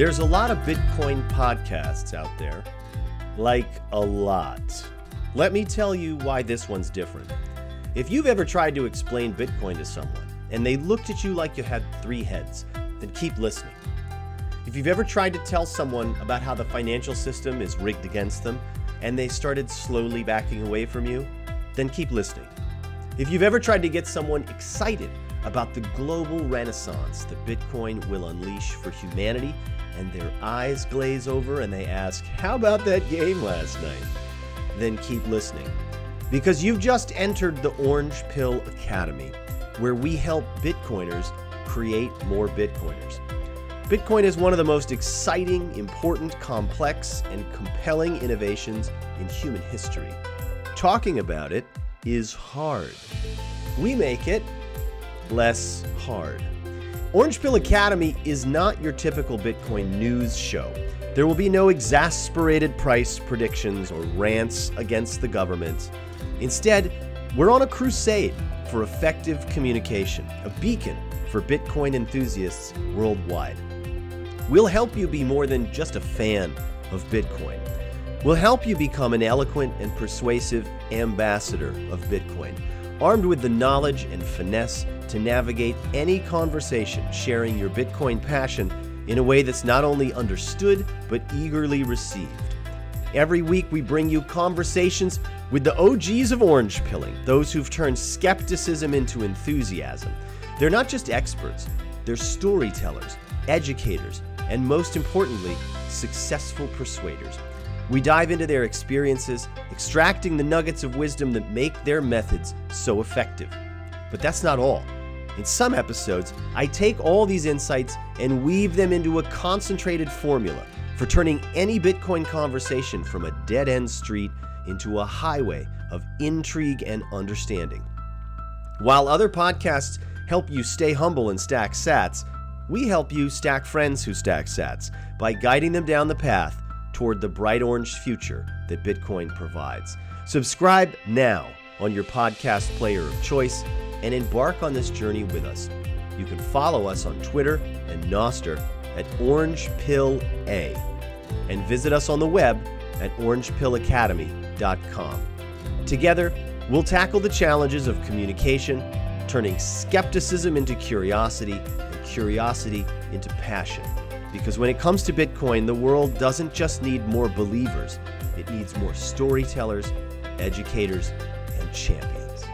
There's a lot of Bitcoin podcasts out there, like a lot. Let me tell you why this one's different. If you've ever tried to explain Bitcoin to someone and they looked at you like you had three heads, then keep listening. If you've ever tried to tell someone about how the financial system is rigged against them and they started slowly backing away from you, then keep listening. If you've ever tried to get someone excited about the global renaissance that Bitcoin will unleash for humanity, and their eyes glaze over and they ask, How about that game last night? Then keep listening. Because you've just entered the Orange Pill Academy, where we help Bitcoiners create more Bitcoiners. Bitcoin is one of the most exciting, important, complex, and compelling innovations in human history. Talking about it is hard. We make it less hard. Orange Pill Academy is not your typical Bitcoin news show. There will be no exasperated price predictions or rants against the government. Instead, we're on a crusade for effective communication, a beacon for Bitcoin enthusiasts worldwide. We'll help you be more than just a fan of Bitcoin. We'll help you become an eloquent and persuasive ambassador of Bitcoin, armed with the knowledge and finesse to navigate any conversation, sharing your Bitcoin passion in a way that's not only understood, but eagerly received. Every week, we bring you conversations with the OGs of orange pilling, those who've turned skepticism into enthusiasm. They're not just experts, they're storytellers, educators, and most importantly, successful persuaders. We dive into their experiences, extracting the nuggets of wisdom that make their methods so effective. But that's not all. In some episodes, I take all these insights and weave them into a concentrated formula for turning any Bitcoin conversation from a dead end street into a highway of intrigue and understanding. While other podcasts help you stay humble and stack sats, we help you stack friends who stack sats by guiding them down the path toward the bright orange future that Bitcoin provides. Subscribe now on your podcast player of choice and embark on this journey with us. You can follow us on Twitter and Nostr at OrangePillA and visit us on the web at orangepillacademy.com. Together, we'll tackle the challenges of communication, turning skepticism into curiosity and curiosity into passion. Because when it comes to Bitcoin, the world doesn't just need more believers, it needs more storytellers, educators, and champions.